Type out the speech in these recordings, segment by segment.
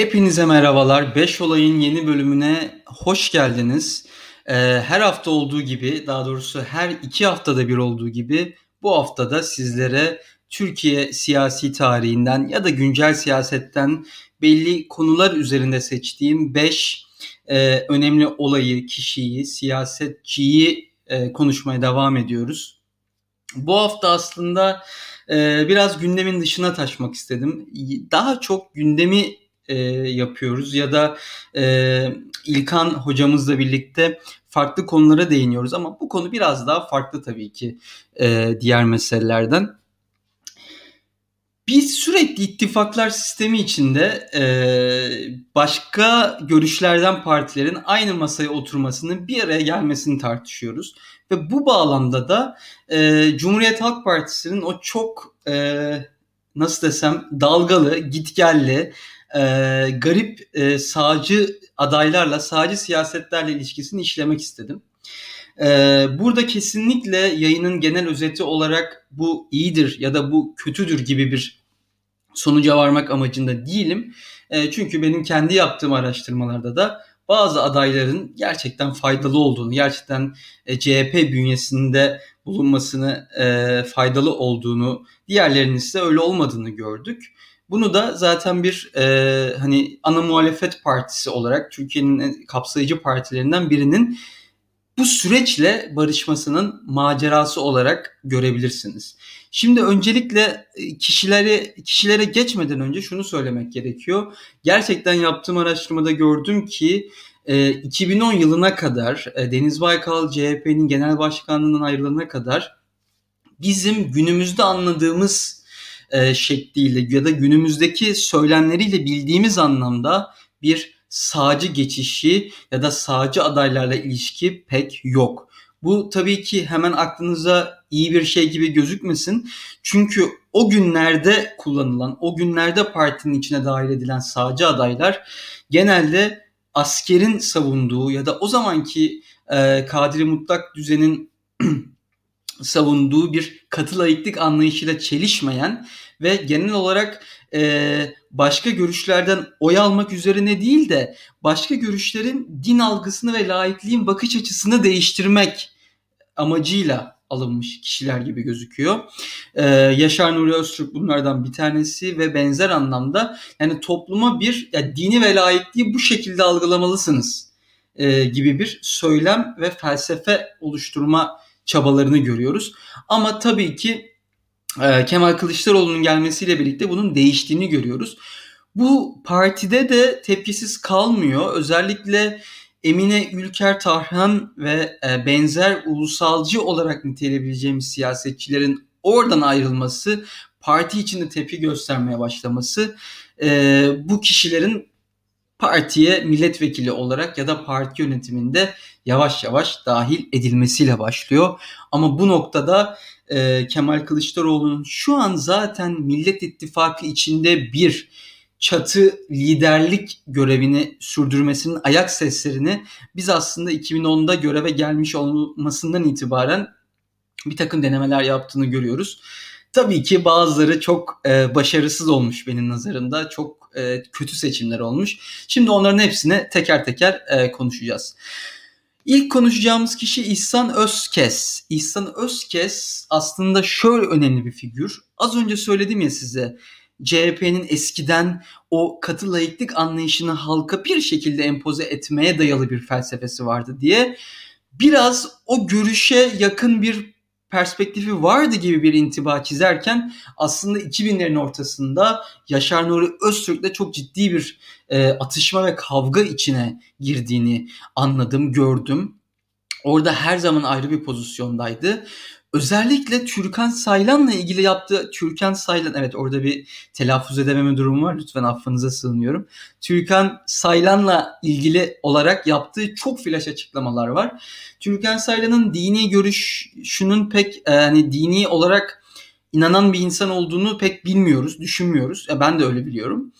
Hepinize merhabalar. 5 olayın yeni bölümüne hoş geldiniz. Ee, her hafta olduğu gibi, daha doğrusu her iki haftada bir olduğu gibi bu haftada sizlere Türkiye siyasi tarihinden ya da güncel siyasetten belli konular üzerinde seçtiğim 5 e, önemli olayı, kişiyi, siyasetçiyi e, konuşmaya devam ediyoruz. Bu hafta aslında e, biraz gündemin dışına taşmak istedim. Daha çok gündemi e, yapıyoruz ya da e, İlkan hocamızla birlikte farklı konulara değiniyoruz ama bu konu biraz daha farklı tabii ki e, diğer meselelerden. Biz sürekli ittifaklar sistemi içinde e, başka görüşlerden partilerin aynı masaya oturmasının bir araya gelmesini tartışıyoruz. Ve bu bağlamda da e, Cumhuriyet Halk Partisi'nin o çok e, nasıl desem dalgalı, gitgelli, e, garip e, sağcı adaylarla, sağcı siyasetlerle ilişkisini işlemek istedim. E, burada kesinlikle yayının genel özeti olarak bu iyidir ya da bu kötüdür gibi bir sonuca varmak amacında değilim. E, çünkü benim kendi yaptığım araştırmalarda da bazı adayların gerçekten faydalı olduğunu, gerçekten e, CHP bünyesinde bulunmasını e, faydalı olduğunu, diğerlerinin ise öyle olmadığını gördük. Bunu da zaten bir e, hani ana muhalefet partisi olarak Türkiye'nin kapsayıcı partilerinden birinin bu süreçle barışmasının macerası olarak görebilirsiniz. Şimdi öncelikle e, kişilere kişilere geçmeden önce şunu söylemek gerekiyor. Gerçekten yaptığım araştırmada gördüm ki 2010 e, yılına kadar e, Deniz Baykal CHP'nin genel başkanlığından ayrılana kadar bizim günümüzde anladığımız e, şekliyle ya da günümüzdeki söylemleriyle bildiğimiz anlamda bir sağcı geçişi ya da sağcı adaylarla ilişki pek yok. Bu tabii ki hemen aklınıza iyi bir şey gibi gözükmesin. Çünkü o günlerde kullanılan, o günlerde partinin içine dahil edilen sağcı adaylar genelde askerin savunduğu ya da o zamanki e, Kadri Mutlak düzenin savunduğu bir katı laiklik anlayışıyla çelişmeyen ve genel olarak e, başka görüşlerden oy almak üzerine değil de başka görüşlerin din algısını ve laikliğin bakış açısını değiştirmek amacıyla alınmış kişiler gibi gözüküyor. Ee, Yaşar Nuri Öztürk bunlardan bir tanesi ve benzer anlamda yani topluma bir ya dini ve laikliği bu şekilde algılamalısınız e, gibi bir söylem ve felsefe oluşturma çabalarını görüyoruz. Ama tabii ki e, Kemal Kılıçdaroğlu'nun gelmesiyle birlikte bunun değiştiğini görüyoruz. Bu partide de tepkisiz kalmıyor. Özellikle Emine Ülker Tarhan ve e, benzer ulusalcı olarak niteleyebileceğimiz siyasetçilerin oradan ayrılması, parti içinde tepki göstermeye başlaması e, bu kişilerin partiye milletvekili olarak ya da parti yönetiminde yavaş yavaş dahil edilmesiyle başlıyor. Ama bu noktada e, Kemal Kılıçdaroğlu'nun şu an zaten Millet İttifakı içinde bir çatı liderlik görevini sürdürmesinin ayak seslerini biz aslında 2010'da göreve gelmiş olmasından itibaren bir takım denemeler yaptığını görüyoruz. Tabii ki bazıları çok e, başarısız olmuş benim nazarımda. Çok e, kötü seçimler olmuş. Şimdi onların hepsine teker teker e, konuşacağız. İlk konuşacağımız kişi İhsan Özkes. İhsan Özkes aslında şöyle önemli bir figür. Az önce söyledim ya size CHP'nin eskiden o katı layıklık anlayışını halka bir şekilde empoze etmeye dayalı bir felsefesi vardı diye biraz o görüşe yakın bir perspektifi vardı gibi bir intiba çizerken aslında 2000'lerin ortasında Yaşar Nuri Öztürk'le çok ciddi bir e, atışma ve kavga içine girdiğini anladım, gördüm. Orada her zaman ayrı bir pozisyondaydı. Özellikle Türkan Saylan'la ilgili yaptığı Türkan Saylan evet orada bir telaffuz edememe durumu var. Lütfen affınıza sığınıyorum. Türkan Saylan'la ilgili olarak yaptığı çok flash açıklamalar var. Türkan Saylan'ın dini görüşünün pek e, hani dini olarak inanan bir insan olduğunu pek bilmiyoruz, düşünmüyoruz. Ya ben de öyle biliyorum.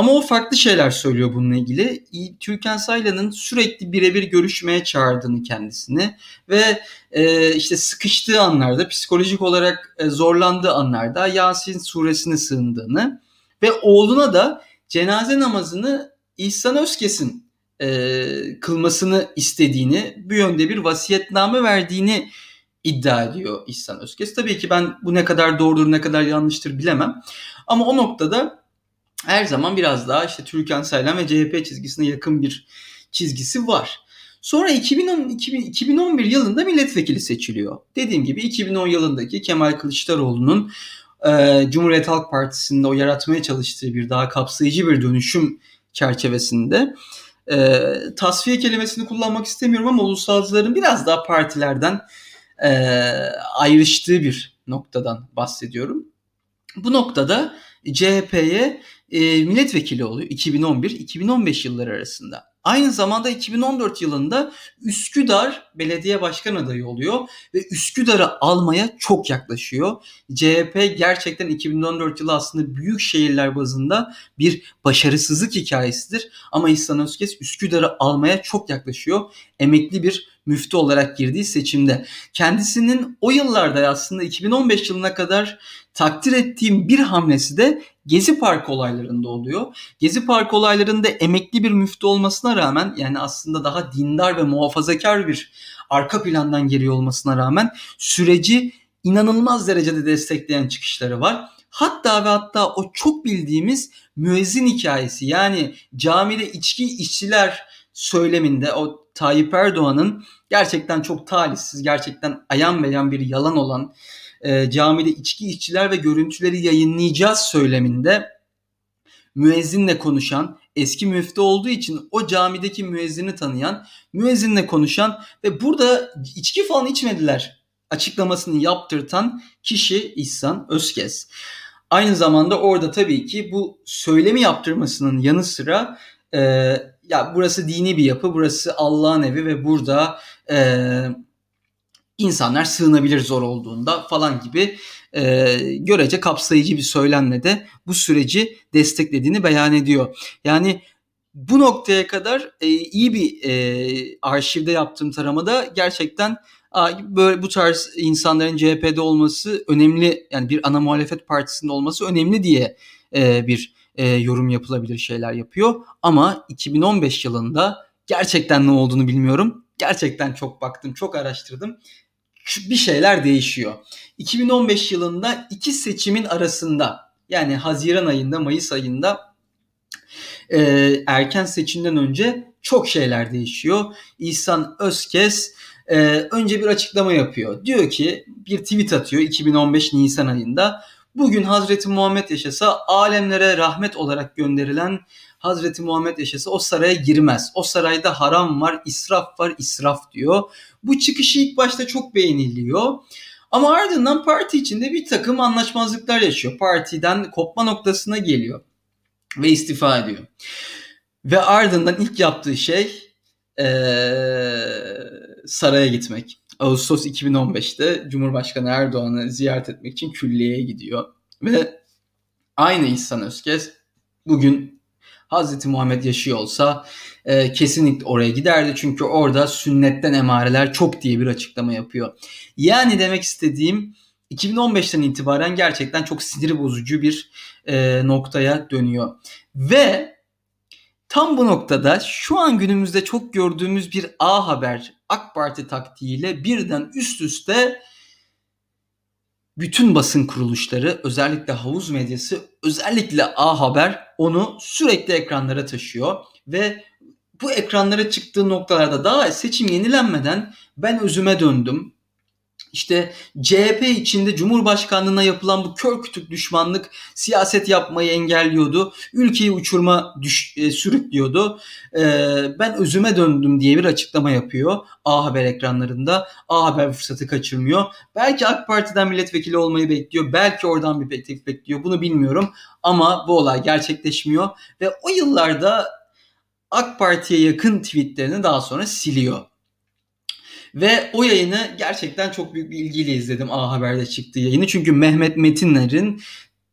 Ama o farklı şeyler söylüyor bununla ilgili. Türkan Saylan'ın sürekli birebir görüşmeye çağırdığını kendisini ve e, işte sıkıştığı anlarda, psikolojik olarak e, zorlandığı anlarda Yasin suresine sığındığını ve oğluna da cenaze namazını İhsan Özkes'in e, kılmasını istediğini, bu yönde bir vasiyetname verdiğini iddia ediyor İhsan Özkes. Tabii ki ben bu ne kadar doğrudur ne kadar yanlıştır bilemem. Ama o noktada her zaman biraz daha işte Türkan Saylan ve CHP çizgisine yakın bir çizgisi var. Sonra 2010, 2011 yılında milletvekili seçiliyor. Dediğim gibi 2010 yılındaki Kemal Kılıçdaroğlu'nun e, Cumhuriyet Halk Partisi'nde o yaratmaya çalıştığı bir daha kapsayıcı bir dönüşüm çerçevesinde e, tasfiye kelimesini kullanmak istemiyorum ama ulusalcıların biraz daha partilerden e, ayrıştığı bir noktadan bahsediyorum. Bu noktada CHP'ye e, milletvekili oluyor 2011-2015 yılları arasında. Aynı zamanda 2014 yılında Üsküdar belediye başkan adayı oluyor ve Üsküdar'ı almaya çok yaklaşıyor. CHP gerçekten 2014 yılı aslında büyük şehirler bazında bir başarısızlık hikayesidir. Ama İhsan Özkes Üsküdar'ı almaya çok yaklaşıyor. Emekli bir müftü olarak girdiği seçimde. Kendisinin o yıllarda aslında 2015 yılına kadar takdir ettiğim bir hamlesi de Gezi Park olaylarında oluyor. Gezi Park olaylarında emekli bir müftü olmasına rağmen yani aslında daha dindar ve muhafazakar bir arka plandan geliyor olmasına rağmen süreci inanılmaz derecede destekleyen çıkışları var. Hatta ve hatta o çok bildiğimiz müezzin hikayesi yani camide içki işçiler söyleminde o Tayyip Erdoğan'ın gerçekten çok talihsiz, gerçekten ayan beyan bir yalan olan e, camide içki iççiler ve görüntüleri yayınlayacağız söyleminde müezzinle konuşan, eski müftü olduğu için o camideki müezzini tanıyan, müezzinle konuşan ve burada içki falan içmediler açıklamasını yaptırtan kişi İhsan Özkes. Aynı zamanda orada tabii ki bu söylemi yaptırmasının yanı sıra e, ya burası dini bir yapı, burası Allah'ın evi ve burada e, insanlar sığınabilir zor olduğunda falan gibi e, görece kapsayıcı bir söylemle de bu süreci desteklediğini beyan ediyor. Yani bu noktaya kadar e, iyi bir e, arşivde yaptığım taramada gerçekten a, böyle bu tarz insanların CHP'de olması önemli yani bir ana muhalefet partisinde olması önemli diye e, bir e, yorum yapılabilir şeyler yapıyor. Ama 2015 yılında gerçekten ne olduğunu bilmiyorum. Gerçekten çok baktım, çok araştırdım bir şeyler değişiyor. 2015 yılında iki seçimin arasında yani Haziran ayında Mayıs ayında e, erken seçimden önce çok şeyler değişiyor. İhsan Özkes e, önce bir açıklama yapıyor. Diyor ki bir tweet atıyor 2015 Nisan ayında. Bugün Hazreti Muhammed yaşasa alemlere rahmet olarak gönderilen Hazreti Muhammed yaşası o saraya girmez. O sarayda haram var, israf var, israf diyor. Bu çıkışı ilk başta çok beğeniliyor. Ama ardından parti içinde bir takım anlaşmazlıklar yaşıyor. Partiden kopma noktasına geliyor ve istifa ediyor. Ve ardından ilk yaptığı şey ee, saraya gitmek. Ağustos 2015'te Cumhurbaşkanı Erdoğan'ı ziyaret etmek için külliyeye gidiyor. Ve aynı İhsan Özkes bugün Hazreti Muhammed yaşıyor olsa e, kesinlikle oraya giderdi. Çünkü orada sünnetten emareler çok diye bir açıklama yapıyor. Yani demek istediğim 2015'ten itibaren gerçekten çok sinir bozucu bir e, noktaya dönüyor. Ve tam bu noktada şu an günümüzde çok gördüğümüz bir A Haber AK Parti taktiğiyle birden üst üste bütün basın kuruluşları özellikle havuz medyası özellikle A Haber onu sürekli ekranlara taşıyor ve bu ekranlara çıktığı noktalarda daha seçim yenilenmeden ben özüme döndüm. İşte CHP içinde Cumhurbaşkanlığına yapılan bu kör kütük düşmanlık siyaset yapmayı engelliyordu. Ülkeyi uçurma düş, e, sürüklüyordu. E, ben özüme döndüm diye bir açıklama yapıyor A Haber ekranlarında. A Haber fırsatı kaçırmıyor. Belki AK Parti'den milletvekili olmayı bekliyor. Belki oradan bir teklif bekliyor. Bunu bilmiyorum. Ama bu olay gerçekleşmiyor. Ve o yıllarda AK Parti'ye yakın tweetlerini daha sonra siliyor. Ve o yayını gerçekten çok büyük bir ilgiyle izledim A Haber'de çıktığı yayını. Çünkü Mehmet Metinler'in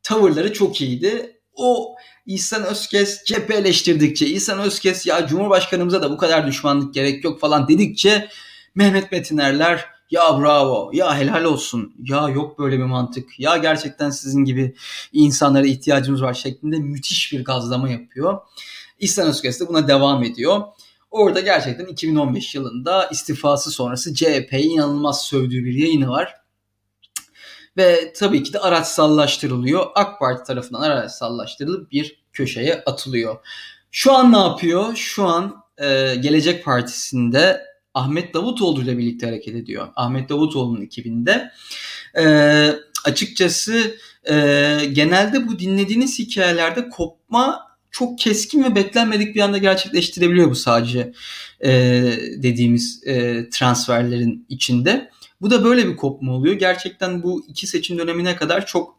tavırları çok iyiydi. O İhsan Özkes cephe eleştirdikçe, İhsan Özkes ya Cumhurbaşkanımıza da bu kadar düşmanlık gerek yok falan dedikçe Mehmet Metinerler ya bravo, ya helal olsun, ya yok böyle bir mantık, ya gerçekten sizin gibi insanlara ihtiyacımız var şeklinde müthiş bir gazlama yapıyor. İhsan Özkes de buna devam ediyor. Orada gerçekten 2015 yılında istifası sonrası CHP'yi inanılmaz sövdüğü bir yayını var. Ve tabii ki de araçsallaştırılıyor. AK Parti tarafından araçsallaştırılıp bir köşeye atılıyor. Şu an ne yapıyor? Şu an e, Gelecek Partisi'nde Ahmet Davutoğlu ile birlikte hareket ediyor. Ahmet Davutoğlu'nun ekibinde. E, açıkçası e, genelde bu dinlediğiniz hikayelerde kopma çok keskin ve beklenmedik bir anda gerçekleştirebiliyor bu sadece e, dediğimiz e, transferlerin içinde. Bu da böyle bir kopma oluyor. Gerçekten bu iki seçim dönemine kadar çok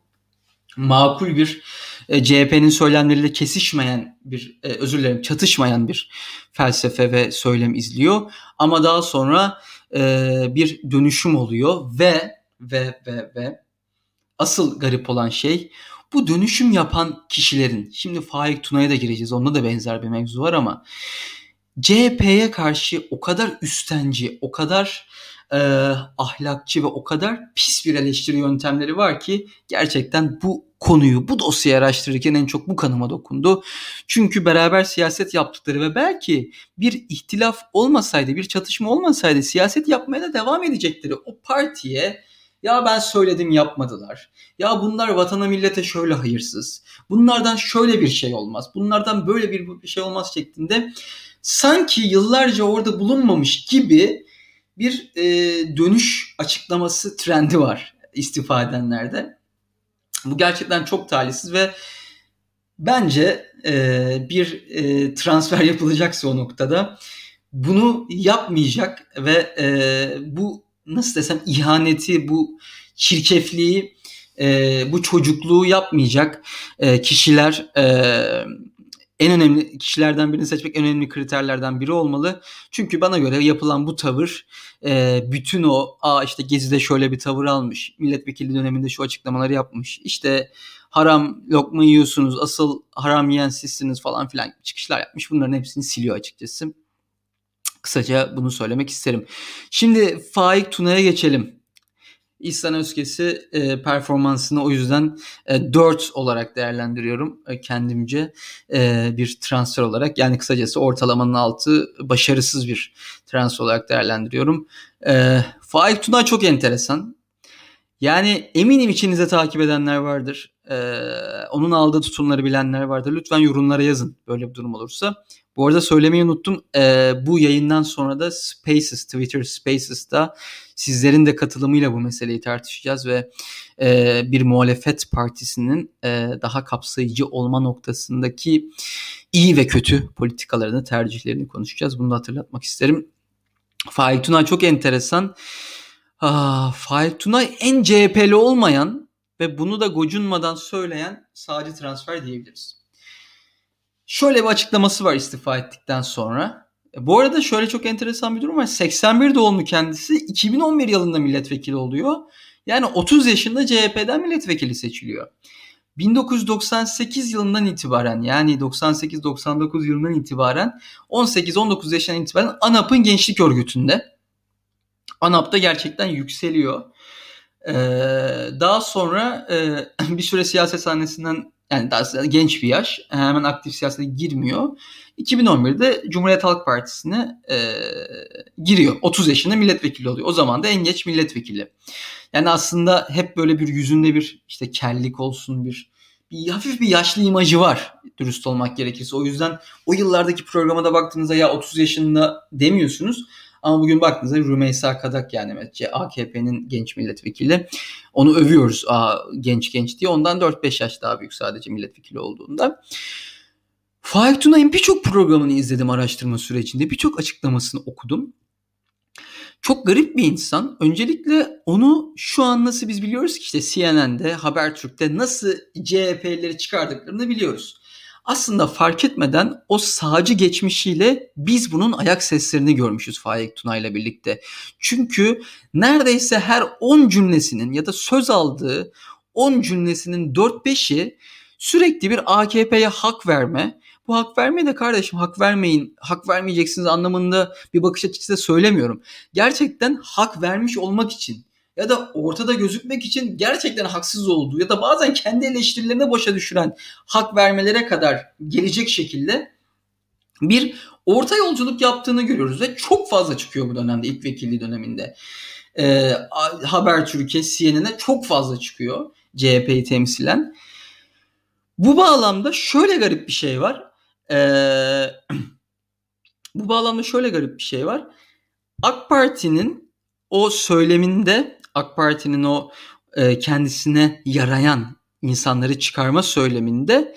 makul bir e, CHP'nin söylemleriyle kesişmeyen bir e, özür dilerim çatışmayan bir felsefe ve söylem izliyor. Ama daha sonra e, bir dönüşüm oluyor ve ve ve ve asıl garip olan şey bu dönüşüm yapan kişilerin şimdi Faik Tuna'ya da gireceğiz. Onda da benzer bir mevzu var ama CHP'ye karşı o kadar üstenci, o kadar e, ahlakçı ve o kadar pis bir eleştiri yöntemleri var ki gerçekten bu konuyu, bu dosyayı araştırırken en çok bu kanıma dokundu. Çünkü beraber siyaset yaptıkları ve belki bir ihtilaf olmasaydı, bir çatışma olmasaydı siyaset yapmaya da devam edecekleri o partiye ya ben söyledim yapmadılar. Ya bunlar vatana millete şöyle hayırsız. Bunlardan şöyle bir şey olmaz. Bunlardan böyle bir şey olmaz şeklinde sanki yıllarca orada bulunmamış gibi bir e, dönüş açıklaması trendi var istifa edenlerde. Bu gerçekten çok talihsiz ve bence e, bir e, transfer yapılacaksa o noktada bunu yapmayacak ve e, bu nasıl desem ihaneti, bu çirkefliği, e, bu çocukluğu yapmayacak e, kişiler e, en önemli kişilerden birini seçmek en önemli kriterlerden biri olmalı. Çünkü bana göre yapılan bu tavır e, bütün o aa işte Gezi'de şöyle bir tavır almış, milletvekili döneminde şu açıklamaları yapmış, işte haram lokma yiyorsunuz, asıl haram yiyen sizsiniz falan filan çıkışlar yapmış. Bunların hepsini siliyor açıkçası. Kısaca bunu söylemek isterim. Şimdi Faik Tuna'ya geçelim. İhsan Özkes'i e, performansını o yüzden e, 4 olarak değerlendiriyorum e, kendimce e, bir transfer olarak. Yani kısacası ortalamanın altı başarısız bir transfer olarak değerlendiriyorum. E, Faik Tuna çok enteresan. Yani eminim içinizde takip edenler vardır. Ee, onun aldığı tutumları bilenler vardır. Lütfen yorumlara yazın böyle bir durum olursa. Bu arada söylemeyi unuttum. Ee, bu yayından sonra da Spaces, Twitter Spaces'ta sizlerin de katılımıyla bu meseleyi tartışacağız ve e, bir muhalefet partisinin e, daha kapsayıcı olma noktasındaki iyi ve kötü politikalarını, tercihlerini konuşacağız. Bunu da hatırlatmak isterim. Faik Tuna çok enteresan. Ah, Faik Tuna en CHP'li olmayan ve bunu da gocunmadan söyleyen sağcı transfer diyebiliriz. Şöyle bir açıklaması var istifa ettikten sonra. E, bu arada şöyle çok enteresan bir durum var. 81 doğumlu kendisi 2011 yılında milletvekili oluyor. Yani 30 yaşında CHP'den milletvekili seçiliyor. 1998 yılından itibaren yani 98-99 yılından itibaren 18-19 yaşından itibaren ANAP'ın gençlik örgütünde. ANAP'ta gerçekten yükseliyor. Ee, daha sonra e, bir süre siyaset sahnesinden yani daha genç bir yaş. Hemen aktif siyasete girmiyor. 2011'de Cumhuriyet Halk Partisi'ne e, giriyor. 30 yaşında milletvekili oluyor. O zaman da en geç milletvekili. Yani aslında hep böyle bir yüzünde bir işte kellik olsun bir bir hafif bir yaşlı imajı var dürüst olmak gerekirse. O yüzden o yıllardaki programa da baktığınızda ya 30 yaşında demiyorsunuz. Ama bugün baktığınızda Rümeysa Kadak yani AKP'nin genç milletvekili. Onu övüyoruz Aa, genç genç diye. Ondan 4-5 yaş daha büyük sadece milletvekili olduğunda. Faik Tunay'ın birçok programını izledim araştırma sürecinde. Birçok açıklamasını okudum. Çok garip bir insan. Öncelikle onu şu an nasıl biz biliyoruz ki işte CNN'de, Habertürk'te nasıl CHP'leri çıkardıklarını biliyoruz aslında fark etmeden o sağcı geçmişiyle biz bunun ayak seslerini görmüşüz Faik Tuna ile birlikte. Çünkü neredeyse her 10 cümlesinin ya da söz aldığı 10 cümlesinin 4-5'i sürekli bir AKP'ye hak verme, Bu hak vermeyin de kardeşim hak vermeyin, hak vermeyeceksiniz anlamında bir bakış açısı da söylemiyorum. Gerçekten hak vermiş olmak için ya da ortada gözükmek için gerçekten haksız olduğu ya da bazen kendi eleştirilerini boşa düşüren hak vermelere kadar gelecek şekilde bir orta yolculuk yaptığını görüyoruz ve çok fazla çıkıyor bu dönemde ilk vekilliği döneminde. Ee, Haber Türkiye, CNN'e çok fazla çıkıyor CHP'yi temsilen. Bu bağlamda şöyle garip bir şey var. Ee, bu bağlamda şöyle garip bir şey var. AK Parti'nin o söyleminde AK Parti'nin o e, kendisine yarayan insanları çıkarma söyleminde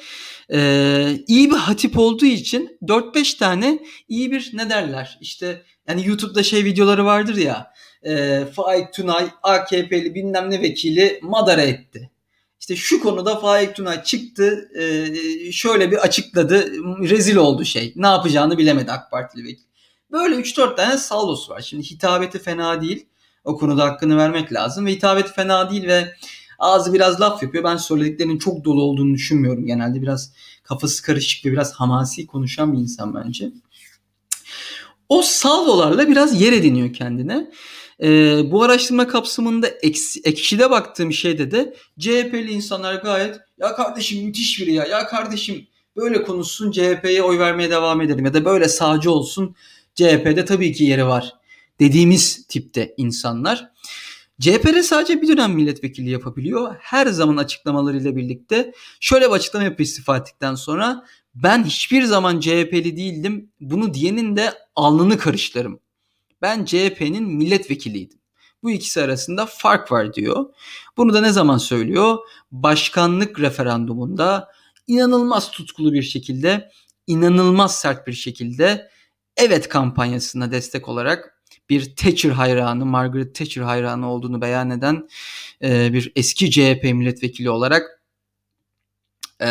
e, iyi bir hatip olduğu için 4-5 tane iyi bir ne derler işte yani YouTube'da şey videoları vardır ya e, Faik Tunay AKP'li bilmem ne vekili madara etti. İşte şu konuda Faik Tunay çıktı e, şöyle bir açıkladı rezil oldu şey ne yapacağını bilemedi AK Partili vekil. Böyle 3-4 tane saldosu var. Şimdi hitabeti fena değil. O konuda hakkını vermek lazım. Ve hitabeti fena değil ve ağzı biraz laf yapıyor. Ben söylediklerinin çok dolu olduğunu düşünmüyorum genelde. Biraz kafası karışık ve biraz hamasi konuşan bir insan bence. O salvolarla biraz yer ediniyor kendine. Ee, bu araştırma kapsamında ekşide baktığım şeyde de CHP'li insanlar gayet ya kardeşim müthiş biri ya ya kardeşim böyle konuşsun CHP'ye oy vermeye devam edelim ya da böyle sağcı olsun CHP'de tabii ki yeri var dediğimiz tipte insanlar. CHP'de sadece bir dönem milletvekili yapabiliyor. Her zaman açıklamalarıyla birlikte şöyle bir açıklama yapıyor istifa ettikten sonra. Ben hiçbir zaman CHP'li değildim. Bunu diyenin de alnını karıştırırım. Ben CHP'nin milletvekiliydim. Bu ikisi arasında fark var diyor. Bunu da ne zaman söylüyor? Başkanlık referandumunda inanılmaz tutkulu bir şekilde, inanılmaz sert bir şekilde evet kampanyasına destek olarak bir Thatcher hayranı, Margaret Thatcher hayranı olduğunu beyan eden e, bir eski CHP milletvekili olarak e,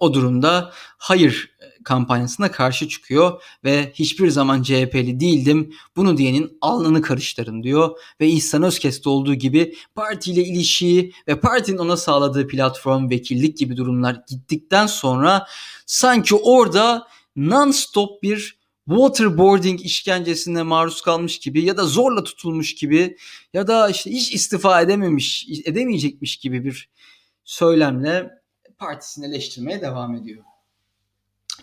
o durumda hayır kampanyasına karşı çıkıyor ve hiçbir zaman CHP'li değildim bunu diyenin alnını karıştırın diyor ve İhsan Özkes'te olduğu gibi partiyle ilişiği ve partinin ona sağladığı platform vekillik gibi durumlar gittikten sonra sanki orada non-stop bir waterboarding işkencesine maruz kalmış gibi ya da zorla tutulmuş gibi ya da işte hiç istifa edememiş, edemeyecekmiş gibi bir söylemle partisini eleştirmeye devam ediyor.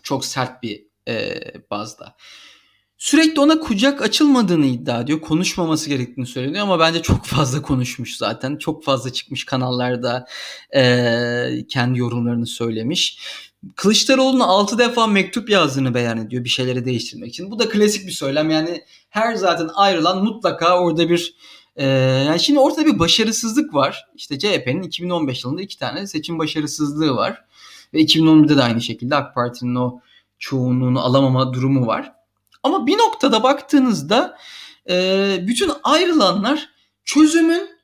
Çok sert bir e, bazda. Sürekli ona kucak açılmadığını iddia ediyor. Konuşmaması gerektiğini söyleniyor ama bence çok fazla konuşmuş zaten. Çok fazla çıkmış kanallarda e, kendi yorumlarını söylemiş. Kılıçdaroğlu'na 6 defa mektup yazdığını beyan ediyor bir şeyleri değiştirmek için. Bu da klasik bir söylem. Yani her zaten ayrılan mutlaka orada bir e, yani şimdi ortada bir başarısızlık var. İşte CHP'nin 2015 yılında iki tane seçim başarısızlığı var. Ve 2011'de de aynı şekilde AK Parti'nin o çoğunluğunu alamama durumu var. Ama bir noktada baktığınızda e, bütün ayrılanlar çözümün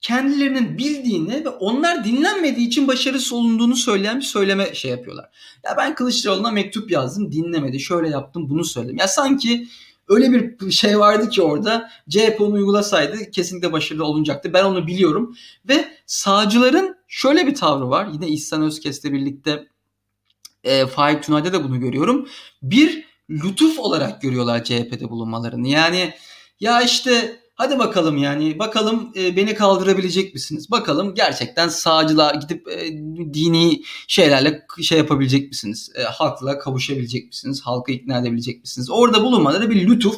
kendilerinin bildiğini ve onlar dinlenmediği için başarısız olunduğunu söyleyen bir söyleme şey yapıyorlar. Ya ben Kılıçdaroğlu'na mektup yazdım dinlemedi şöyle yaptım bunu söyledim. Ya sanki öyle bir şey vardı ki orada CHP onu uygulasaydı kesinlikle başarılı olunacaktı. Ben onu biliyorum ve sağcıların şöyle bir tavrı var. Yine İhsan Özkes'le birlikte e, Faik Tunay'da da bunu görüyorum. Bir lütuf olarak görüyorlar CHP'de bulunmalarını. Yani ya işte hadi bakalım yani bakalım e, beni kaldırabilecek misiniz? Bakalım gerçekten sağcılar gidip e, dini şeylerle şey yapabilecek misiniz? E, halkla kavuşabilecek misiniz? Halkı ikna edebilecek misiniz? Orada bulunmaları bir lütuf.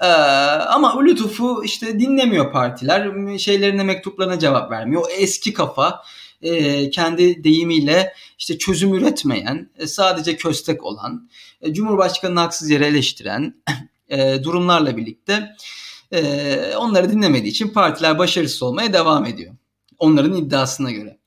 Ee, ama o lütufu işte dinlemiyor partiler. Şeylerine mektuplarına cevap vermiyor. O eski kafa e, kendi deyimiyle işte çözüm üretmeyen, e, sadece köstek olan, e, Cumhurbaşkanı'nı haksız yere eleştiren e, durumlarla birlikte e, onları dinlemediği için partiler başarısız olmaya devam ediyor. Onların iddiasına göre.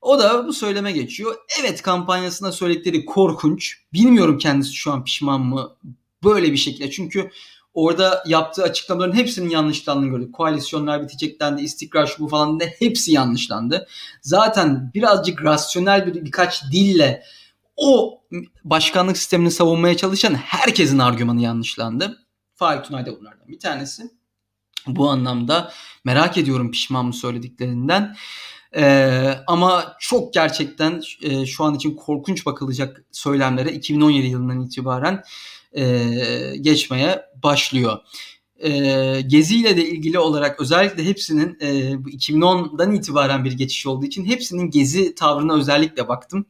O da bu söyleme geçiyor. Evet kampanyasında söyledikleri korkunç. Bilmiyorum kendisi şu an pişman mı böyle bir şekilde. Çünkü orada yaptığı açıklamaların hepsinin yanlışlandığını gördük. Koalisyonlar bitecek dendi, istikrar şu bu falan de hepsi yanlışlandı. Zaten birazcık rasyonel bir birkaç dille o başkanlık sistemini savunmaya çalışan herkesin argümanı yanlışlandı. Faik Tunay da bunlardan bir tanesi. Bu anlamda merak ediyorum pişman mı söylediklerinden. Ee, ama çok gerçekten e, şu an için korkunç bakılacak söylemlere 2017 yılından itibaren e, geçmeye başlıyor. E, Gezi ile de ilgili olarak özellikle hepsinin e, 2010'dan itibaren bir geçiş olduğu için hepsinin Gezi tavrına özellikle baktım.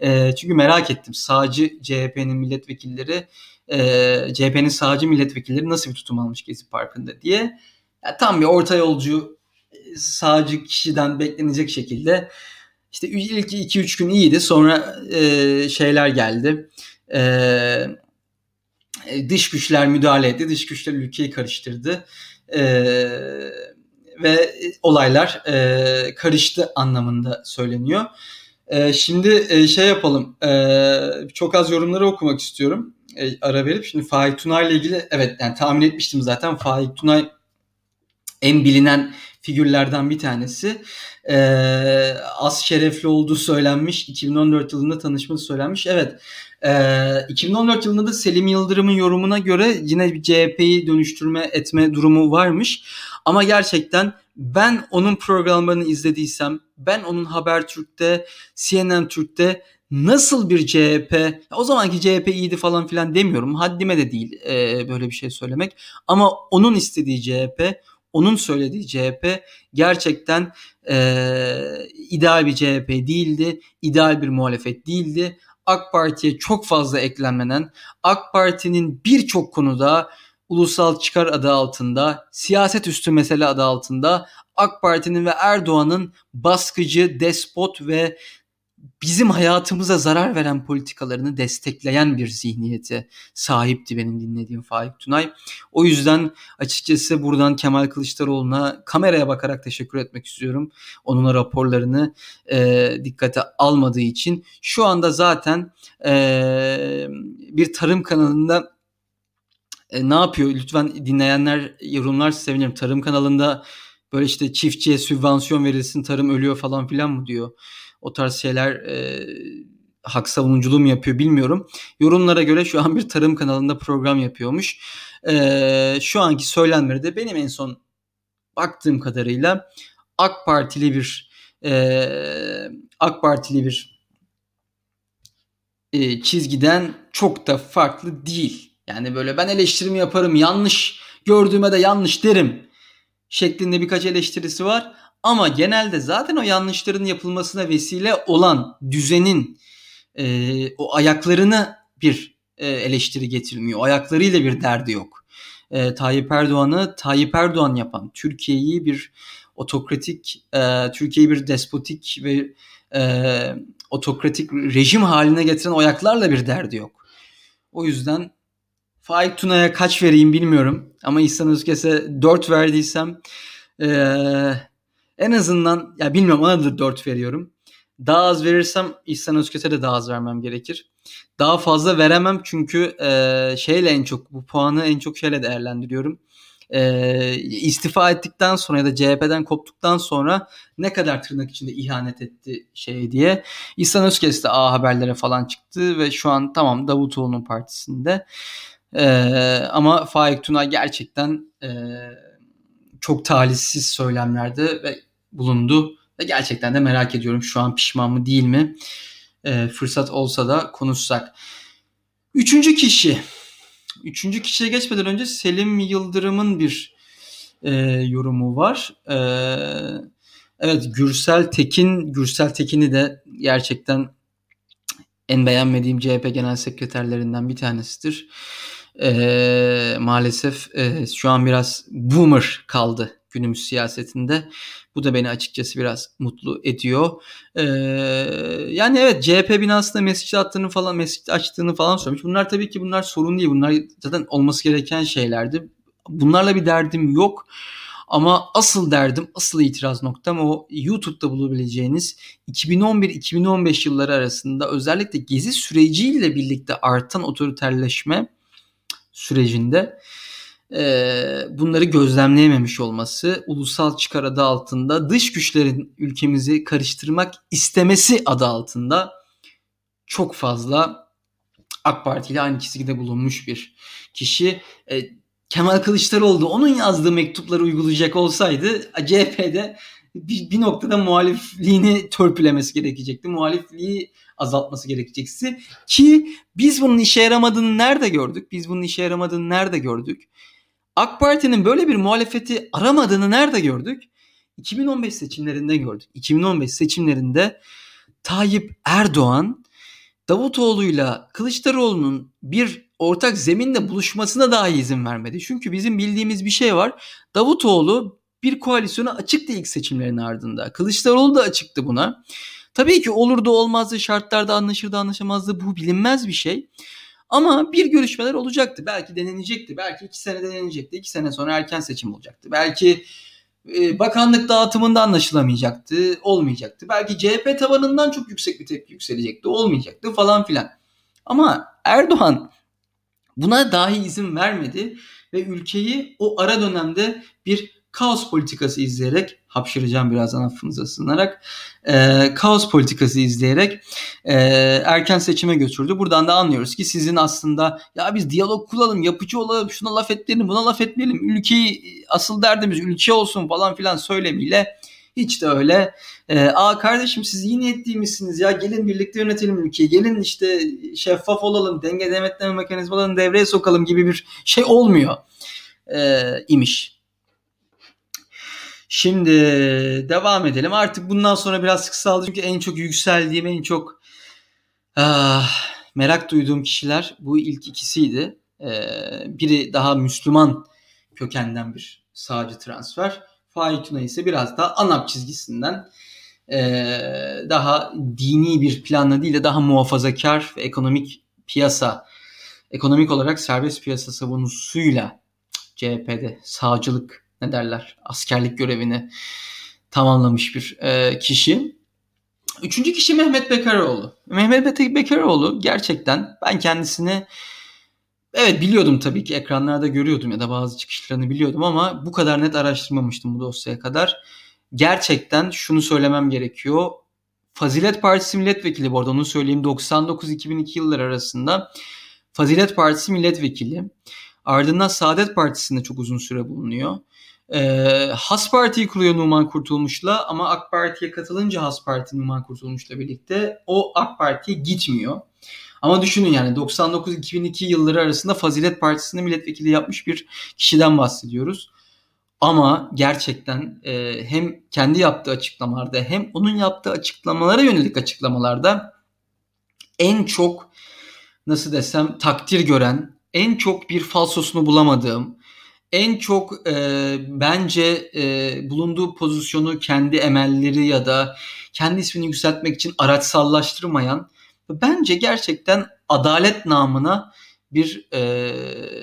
E, çünkü merak ettim sağcı CHP'nin milletvekilleri e, CHP'nin sağcı milletvekilleri nasıl bir tutum almış Gezi Parkı'nda diye. Yani tam bir orta yolcu e, sağcı kişiden beklenecek şekilde işte ilk 2-3 gün iyiydi sonra e, şeyler geldi. E, dış güçler müdahale etti. Dış güçler ülkeyi karıştırdı. E, ve olaylar e, karıştı anlamında söyleniyor. E, şimdi e, şey yapalım. E, çok az yorumları okumak istiyorum. E, ara verip şimdi Faik Tunay ile ilgili evet yani tahmin etmiştim zaten Faik Tunay en bilinen figürlerden bir tanesi. Ee, az şerefli olduğu söylenmiş. 2014 yılında tanışması söylenmiş. Evet. E, 2014 yılında da Selim Yıldırım'ın yorumuna göre yine CHP'yi dönüştürme etme durumu varmış. Ama gerçekten ben onun programlarını izlediysem, ben onun Habertürk'te, CNN Türk'te nasıl bir CHP, o zamanki CHP iyiydi falan filan demiyorum. Haddime de değil e, böyle bir şey söylemek. Ama onun istediği CHP, onun söylediği CHP gerçekten e, ideal bir CHP değildi. ideal bir muhalefet değildi. AK Parti'ye çok fazla eklenmeden, AK Parti'nin birçok konuda ulusal çıkar adı altında, siyaset üstü mesele adı altında AK Parti'nin ve Erdoğan'ın baskıcı, despot ve bizim hayatımıza zarar veren politikalarını destekleyen bir zihniyete sahipti benim dinlediğim Faik Tunay. O yüzden açıkçası buradan Kemal Kılıçdaroğlu'na kameraya bakarak teşekkür etmek istiyorum. Onun raporlarını e, dikkate almadığı için. Şu anda zaten e, bir tarım kanalında e, ne yapıyor? Lütfen dinleyenler yorumlar sevinirim. Tarım kanalında böyle işte çiftçiye sübvansiyon verilsin tarım ölüyor falan filan mı diyor o tarz şeyler e, hak savunuculuğu mu yapıyor bilmiyorum. Yorumlara göre şu an bir tarım kanalında program yapıyormuş. E, şu anki söylenmeleri de benim en son baktığım kadarıyla AK Partili bir e, AK Partili bir e, çizgiden çok da farklı değil. Yani böyle ben eleştirimi yaparım yanlış gördüğüme de yanlış derim şeklinde birkaç eleştirisi var. Ama genelde zaten o yanlışların yapılmasına vesile olan düzenin e, o ayaklarını bir e, eleştiri getirmiyor. O ayaklarıyla bir derdi yok. E, Tayyip Erdoğan'ı Tayyip Erdoğan yapan, Türkiye'yi bir otokratik, e, Türkiye'yi bir despotik ve e, otokratik rejim haline getiren ayaklarla bir derdi yok. O yüzden Faik Tuna'ya kaç vereyim bilmiyorum. Ama İhsan Özkes'e 4 verdiysem eee en azından ya bilmiyorum ona da 4 veriyorum. Daha az verirsem İhsan Özköse de daha az vermem gerekir. Daha fazla veremem çünkü e, şeyle en çok bu puanı en çok şeyle değerlendiriyorum. E, istifa ettikten sonra ya da CHP'den koptuktan sonra ne kadar tırnak içinde ihanet etti şey diye. İhsan Özkes de A Haberlere falan çıktı ve şu an tamam Davutoğlu'nun partisinde. E, ama Faik Tuna gerçekten e, çok talihsiz söylemlerde ve bulundu. Ve gerçekten de merak ediyorum şu an pişman mı değil mi? E, fırsat olsa da konuşsak. Üçüncü kişi. Üçüncü kişiye geçmeden önce Selim Yıldırım'ın bir e, yorumu var. E, evet Gürsel Tekin, Gürsel Tekin'i de gerçekten en beğenmediğim CHP genel sekreterlerinden bir tanesidir. E, maalesef e, şu an biraz boomer kaldı günümüz siyasetinde. Bu da beni açıkçası biraz mutlu ediyor. Ee, yani evet CHP binasında mescit attığını falan mescit açtığını falan söylemiş. Bunlar tabii ki bunlar sorun değil. Bunlar zaten olması gereken şeylerdi. Bunlarla bir derdim yok. Ama asıl derdim, asıl itiraz noktam o YouTube'da bulabileceğiniz 2011-2015 yılları arasında özellikle gezi süreciyle birlikte artan otoriterleşme sürecinde bunları gözlemleyememiş olması, ulusal çıkar adı altında dış güçlerin ülkemizi karıştırmak istemesi adı altında çok fazla AK Parti ile aynı çizgide bulunmuş bir kişi. Kemal Kılıçdaroğlu onun yazdığı mektupları uygulayacak olsaydı CHP'de bir, bir noktada muhalifliğini törpülemesi gerekecekti. Muhalifliği azaltması gerekecekti. Ki biz bunun işe yaramadığını nerede gördük? Biz bunun işe yaramadığını nerede gördük? AK Parti'nin böyle bir muhalefeti aramadığını nerede gördük? 2015 seçimlerinde gördük. 2015 seçimlerinde Tayyip Erdoğan Davutoğlu'yla Kılıçdaroğlu'nun bir ortak zeminle buluşmasına dahi izin vermedi. Çünkü bizim bildiğimiz bir şey var. Davutoğlu bir koalisyona açıktı ilk seçimlerin ardında. Kılıçdaroğlu da açıktı buna. Tabii ki olurdu olmazdı şartlarda anlaşırdı anlaşamazdı bu bilinmez bir şey. Ama bir görüşmeler olacaktı. Belki denenecekti. Belki iki sene denenecekti. İki sene sonra erken seçim olacaktı. Belki e, bakanlık dağıtımında anlaşılamayacaktı. Olmayacaktı. Belki CHP tavanından çok yüksek bir tepki yükselecekti. Olmayacaktı falan filan. Ama Erdoğan buna dahi izin vermedi ve ülkeyi o ara dönemde bir kaos politikası izleyerek hapşıracağım birazdan affınıza sığınarak e, kaos politikası izleyerek e, erken seçime götürdü. Buradan da anlıyoruz ki sizin aslında ya biz diyalog kuralım, yapıcı olalım, şuna laf etmeyelim, buna laf etmeyelim, ülkeyi asıl derdimiz ülke olsun falan filan söylemiyle hiç de öyle. E, Aa kardeşim siz iyi niyetli misiniz ya gelin birlikte yönetelim ülkeyi. Gelin işte şeffaf olalım. Denge denetleme mekanizmalarını devreye sokalım gibi bir şey olmuyor e, imiş. Şimdi devam edelim. Artık bundan sonra biraz kısaldı çünkü en çok yükseldiğim, en çok ah, merak duyduğum kişiler bu ilk ikisiydi. Ee, biri daha Müslüman kökenden bir sağcı transfer. Faik ise biraz daha ANAP çizgisinden e, daha dini bir planla değil de daha muhafazakar ve ekonomik piyasa, ekonomik olarak serbest piyasa savunusuyla CHP'de sağcılık ne derler askerlik görevini tamamlamış bir e, kişi. Üçüncü kişi Mehmet Bekaroğlu. Mehmet Bekaroğlu gerçekten ben kendisini evet biliyordum tabii ki ekranlarda görüyordum ya da bazı çıkışlarını biliyordum ama bu kadar net araştırmamıştım bu dosyaya kadar. Gerçekten şunu söylemem gerekiyor. Fazilet Partisi milletvekili bu arada onu söyleyeyim 99-2002 yıllar arasında Fazilet Partisi milletvekili. Ardından Saadet Partisi'nde çok uzun süre bulunuyor. Ee, Has Parti'yi kuruyor Numan Kurtulmuş'la ama AK Parti'ye katılınca Has Parti Numan Kurtulmuş'la birlikte o AK Parti'ye gitmiyor. Ama düşünün yani 99-2002 yılları arasında Fazilet Partisi'nde milletvekili yapmış bir kişiden bahsediyoruz. Ama gerçekten e, hem kendi yaptığı açıklamalarda hem onun yaptığı açıklamalara yönelik açıklamalarda en çok nasıl desem takdir gören, en çok bir falsosunu bulamadığım, en çok e, bence e, bulunduğu pozisyonu kendi emelleri ya da kendi ismini yükseltmek için araçsallaştırmayan bence gerçekten adalet namına bir e,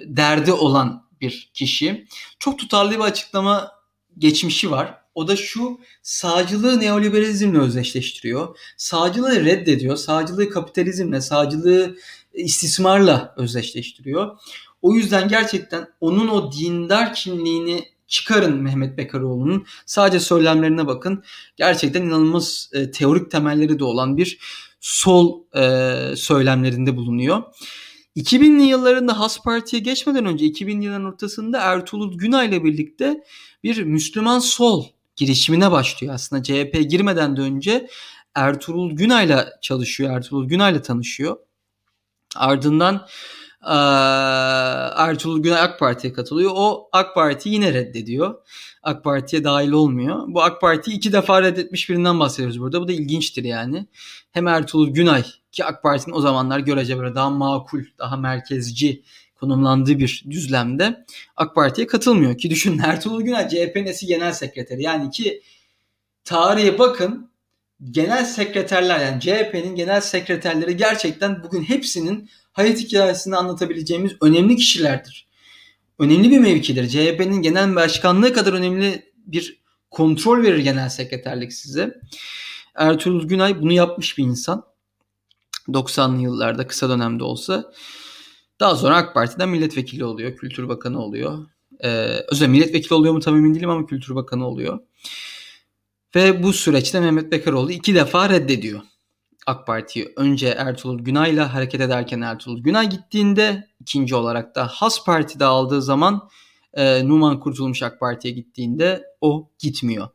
derdi olan bir kişi. Çok tutarlı bir açıklama geçmişi var. O da şu sağcılığı neoliberalizmle özdeşleştiriyor. Sağcılığı reddediyor. Sağcılığı kapitalizmle, sağcılığı istismarla özdeşleştiriyor. O yüzden gerçekten onun o dindar kimliğini çıkarın Mehmet Bekaroğlu'nun. Sadece söylemlerine bakın. Gerçekten inanılmaz e, teorik temelleri de olan bir sol e, söylemlerinde bulunuyor. 2000'li yıllarında Has Parti'ye geçmeden önce 2000'li yılların ortasında Ertuğrul Günay ile birlikte bir Müslüman sol girişimine başlıyor aslında. CHP girmeden de önce Ertuğrul Günay'la çalışıyor. Ertuğrul Günay'la tanışıyor. Ardından Ertuğrul Günay AK Parti'ye katılıyor. O AK Parti yine reddediyor. AK Parti'ye dahil olmuyor. Bu AK Parti'yi iki defa reddetmiş birinden bahsediyoruz burada. Bu da ilginçtir yani. Hem Ertuğrul Günay ki AK Parti'nin o zamanlar görece böyle daha makul, daha merkezci konumlandığı bir düzlemde AK Parti'ye katılmıyor. Ki düşünün Ertuğrul Günay CHP'nin eski genel sekreteri. Yani ki tarihe bakın genel sekreterler yani CHP'nin genel sekreterleri gerçekten bugün hepsinin hayat hikayesini anlatabileceğimiz önemli kişilerdir. Önemli bir mevkidir. CHP'nin genel başkanlığı kadar önemli bir kontrol verir genel sekreterlik size. Ertuğrul Günay bunu yapmış bir insan. 90'lı yıllarda kısa dönemde olsa. Daha sonra AK Parti'den milletvekili oluyor. Kültür Bakanı oluyor. Ee, özel milletvekili oluyor mu tam emin değilim ama Kültür Bakanı oluyor. Ve bu süreçte Mehmet Bekaroğlu iki defa reddediyor. AK Parti'yi önce Ertuğrul Günay'la hareket ederken Ertuğrul Günay gittiğinde ikinci olarak da Has Parti'de aldığı zaman e, Numan Kurtulmuş AK Parti'ye gittiğinde o gitmiyor.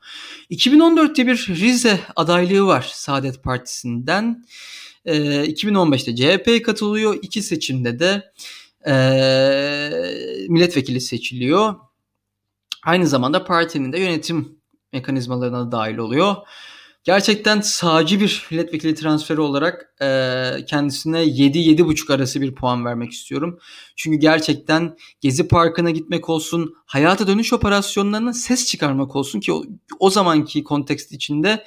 2014'te bir Rize adaylığı var Saadet Partisi'nden. E, 2015'te CHP'ye katılıyor. İki seçimde de e, milletvekili seçiliyor. Aynı zamanda partinin de yönetim mekanizmalarına dahil oluyor. Gerçekten sağcı bir milletvekili transferi olarak e, kendisine 7-7,5 arası bir puan vermek istiyorum. Çünkü gerçekten Gezi Parkı'na gitmek olsun, hayata dönüş operasyonlarına ses çıkarmak olsun ki o, o zamanki kontekst içinde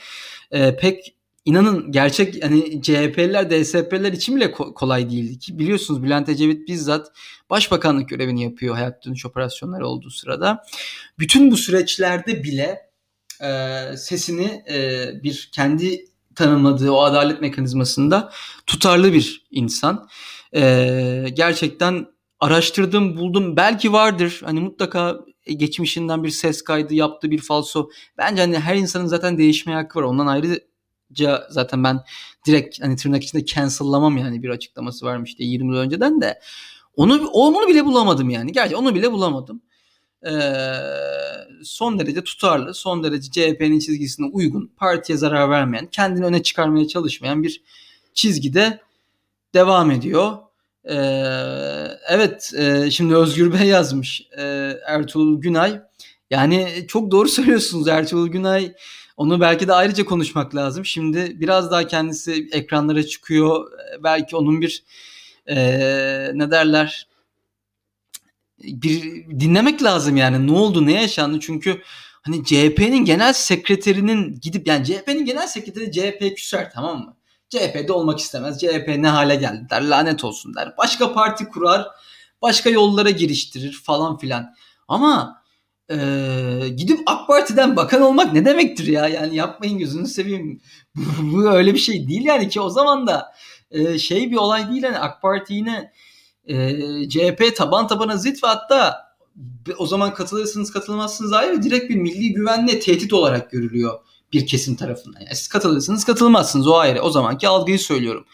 e, pek inanın gerçek hani CHP'liler, DSP'liler için bile kolay değildi ki biliyorsunuz Bülent Ecevit bizzat başbakanlık görevini yapıyor hayat dönüş operasyonları olduğu sırada. Bütün bu süreçlerde bile e, sesini e, bir kendi tanımladığı o adalet mekanizmasında tutarlı bir insan. E, gerçekten araştırdım, buldum. Belki vardır. Hani mutlaka geçmişinden bir ses kaydı yaptığı bir falso. Bence hani her insanın zaten değişmeye hakkı var. Ondan ayrıca zaten ben direkt hani tırnak içinde cancel'lamam yani bir açıklaması varmış diye 20 yıl önceden de. Onu onu bile bulamadım yani. Gerçi onu bile bulamadım e, son derece tutarlı, son derece CHP'nin çizgisine uygun, partiye zarar vermeyen, kendini öne çıkarmaya çalışmayan bir çizgide devam ediyor. E, evet, e, şimdi Özgür Bey yazmış e, Ertuğrul Günay. Yani çok doğru söylüyorsunuz Ertuğrul Günay. Onu belki de ayrıca konuşmak lazım. Şimdi biraz daha kendisi ekranlara çıkıyor. Belki onun bir e, ne derler bir dinlemek lazım yani ne oldu ne yaşandı çünkü hani CHP'nin genel sekreterinin gidip yani CHP'nin genel sekreteri CHP küser tamam mı? CHP'de olmak istemez. CHP ne hale geldi der lanet olsun der. Başka parti kurar başka yollara giriştirir falan filan. Ama e, gidip AK Parti'den bakan olmak ne demektir ya? Yani yapmayın gözünü seveyim. Bu öyle bir şey değil yani ki o zaman da e, şey bir olay değil hani AK Parti yine e, ee, CHP taban tabana zıt ve hatta o zaman katılırsınız katılmazsınız ayrı direkt bir milli güvenliğe tehdit olarak görülüyor bir kesim tarafından. Yani siz katılırsınız katılmazsınız o ayrı. O zamanki algıyı söylüyorum.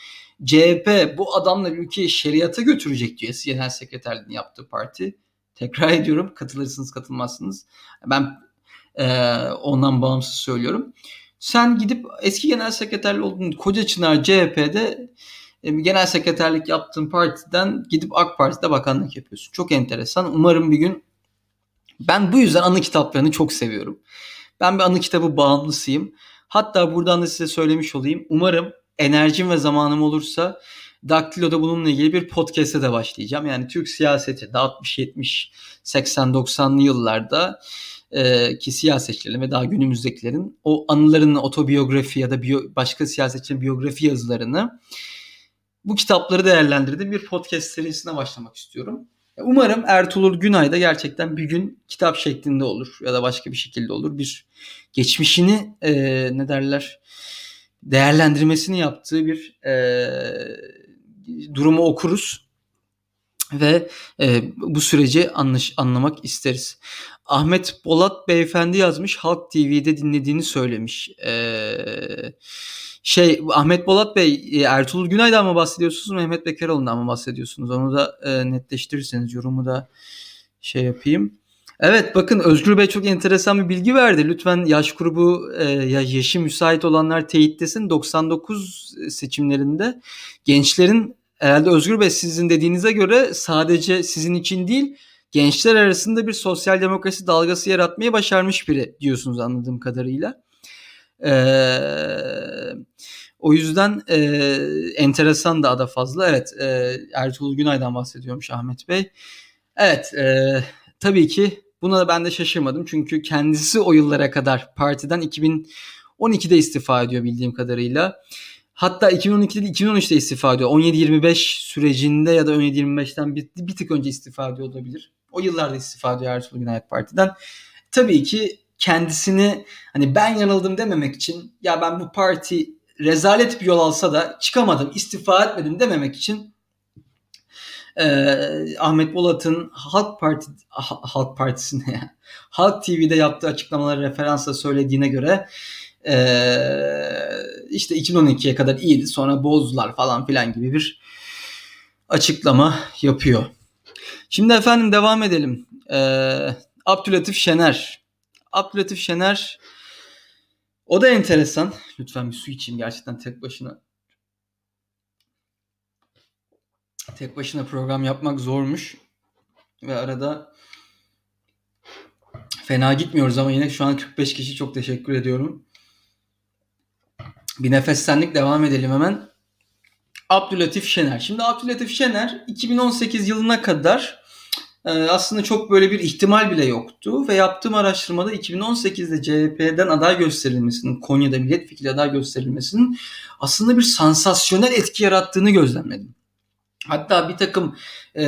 CHP bu adamla ülkeyi şeriata götürecek diye genel sekreterliğini yaptığı parti. Tekrar ediyorum katılırsınız katılmazsınız. Ben e, ondan bağımsız söylüyorum. Sen gidip eski genel sekreterli olduğun Koca Çınar CHP'de e, genel sekreterlik yaptığın partiden gidip AK Parti'de bakanlık yapıyorsun. Çok enteresan. Umarım bir gün ben bu yüzden anı kitaplarını çok seviyorum. Ben bir anı kitabı bağımlısıyım. Hatta buradan da size söylemiş olayım. Umarım enerjim ve zamanım olursa Daktilo'da bununla ilgili bir podcast'e de başlayacağım. Yani Türk siyaseti de 60, 70, 80, 90'lı yıllarda e, ki siyasetçilerin ve daha günümüzdekilerin o anılarını, otobiyografi ya da biyo, başka siyasetçilerin biyografi yazılarını bu kitapları değerlendirdiğim bir podcast serisine başlamak istiyorum. Umarım Ertuğrul Günay da gerçekten bir gün kitap şeklinde olur ya da başka bir şekilde olur. Bir geçmişini e, ne derler değerlendirmesini yaptığı bir e, durumu okuruz ve e, bu süreci anlaş, anlamak isteriz. Ahmet Bolat beyefendi yazmış Halk TV'de dinlediğini söylemiş. Eee şey Ahmet Bolat Bey, e, Ertuğrul Günay'dan mı bahsediyorsunuz, Mehmet Bekeroğlu'ndan mı bahsediyorsunuz? Onu da e, netleştirirseniz yorumu da şey yapayım. Evet bakın Özgür Bey çok enteresan bir bilgi verdi. Lütfen yaş grubu e, ya yaşı müsait olanlar teyitlesin. 99 seçimlerinde gençlerin herhalde Özgür Bey sizin dediğinize göre sadece sizin için değil gençler arasında bir sosyal demokrasi dalgası yaratmayı başarmış biri diyorsunuz anladığım kadarıyla. Ee, o yüzden e, enteresan da fazla. Evet e, Ertuğrul Günay'dan bahsediyormuş Ahmet Bey. Evet e, tabii ki buna ben de şaşırmadım. Çünkü kendisi o yıllara kadar partiden 2012'de istifa ediyor bildiğim kadarıyla. Hatta 2012'de 2013'te istifa ediyor. 17-25 sürecinde ya da 17-25'ten bir, bir tık önce istifa ediyor olabilir. O yıllarda istifa ediyor Ertuğrul Günay Parti'den. Tabii ki kendisini hani ben yanıldım dememek için ya ben bu parti rezalet bir yol alsa da çıkamadım, istifa etmedim dememek için e, Ahmet Bolat'ın Halk Parti Halk Partisi'ne Halk TV'de yaptığı açıklamaları referansla söylediğine göre e, işte 2012'ye kadar iyiydi sonra bozdular falan filan gibi bir açıklama yapıyor. Şimdi efendim devam edelim. Ee, Abdülatif Şener. Abdülatif Şener o da enteresan. Lütfen bir su içeyim gerçekten tek başına. Tek başına program yapmak zormuş. Ve arada fena gitmiyoruz ama yine şu an 45 kişi çok teşekkür ediyorum. Bir nefeslenlik devam edelim hemen. Abdülatif Şener. Şimdi Abdülatif Şener 2018 yılına kadar e, aslında çok böyle bir ihtimal bile yoktu ve yaptığım araştırmada 2018'de CHP'den aday gösterilmesinin, Konya'da milletvekili aday gösterilmesinin aslında bir sansasyonel etki yarattığını gözlemledim. Hatta bir takım e,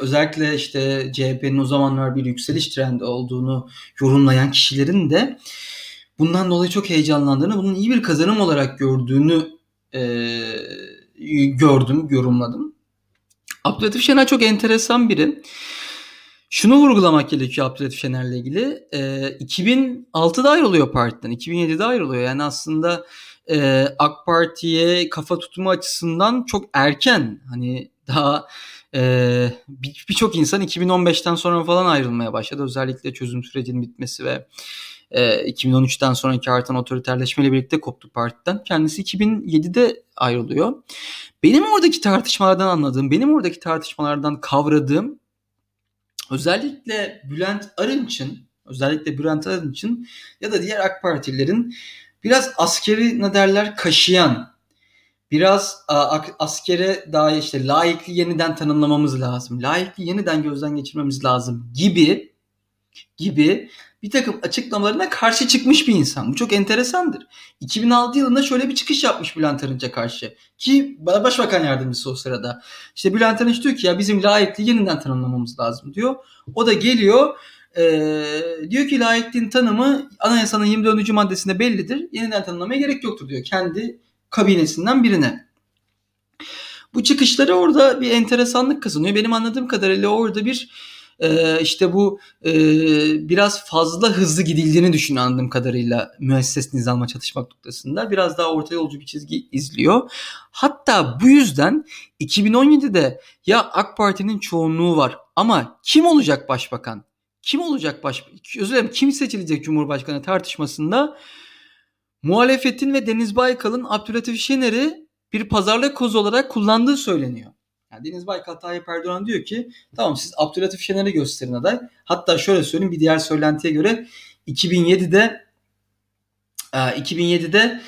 özellikle işte CHP'nin o zamanlar bir yükseliş trendi olduğunu yorumlayan kişilerin de bundan dolayı çok heyecanlandığını, bunun iyi bir kazanım olarak gördüğünü e, gördüm, yorumladım. Abdülhatif Şener çok enteresan biri. Şunu vurgulamak gerekiyor Abdülhatif Şener'le ilgili. E, 2006'da ayrılıyor partiden, 2007'de ayrılıyor. Yani aslında e, AK Parti'ye kafa tutma açısından çok erken. Hani daha e, birçok bir insan 2015'ten sonra falan ayrılmaya başladı. Özellikle çözüm sürecinin bitmesi ve e, 2013'ten sonraki artan otoriterleşmeyle birlikte koptu partiden. Kendisi 2007'de ayrılıyor. Benim oradaki tartışmalardan anladığım, benim oradaki tartışmalardan kavradığım özellikle Bülent Arınç'ın özellikle Bülent Arınç'ın ya da diğer AK Partililerin biraz askeri ne derler kaşıyan biraz askere dair işte layıklı yeniden tanımlamamız lazım. Layıklı yeniden gözden geçirmemiz lazım gibi gibi bir takım açıklamalarına karşı çıkmış bir insan. Bu çok enteresandır. 2006 yılında şöyle bir çıkış yapmış Bülent Arınç'a karşı. Ki başbakan yardımcısı o sırada. İşte Bülent Arınç diyor ki ya bizim layıklığı yeniden tanımlamamız lazım diyor. O da geliyor ee, diyor ki layıklığın tanımı anayasanın 24. maddesinde bellidir. Yeniden tanımlamaya gerek yoktur diyor. Kendi kabinesinden birine. Bu çıkışları orada bir enteresanlık kazanıyor. Benim anladığım kadarıyla orada bir e, işte bu e, biraz fazla hızlı gidildiğini düşünüyor anladığım kadarıyla müesses nizama çatışmak noktasında. Biraz daha orta yolcu bir çizgi izliyor. Hatta bu yüzden 2017'de ya AK Parti'nin çoğunluğu var ama kim olacak başbakan? Kim olacak baş özür dilerim kim seçilecek Cumhurbaşkanı tartışmasında muhalefetin ve Deniz Baykal'ın Abdülhatif Şener'i bir pazarlık kozu olarak kullandığı söyleniyor. Yani Deniz Baykal Tayyip Erdoğan diyor ki tamam siz Abdülhatif Şener'i gösterin aday. Hatta şöyle söyleyeyim bir diğer söylentiye göre 2007'de 2007'de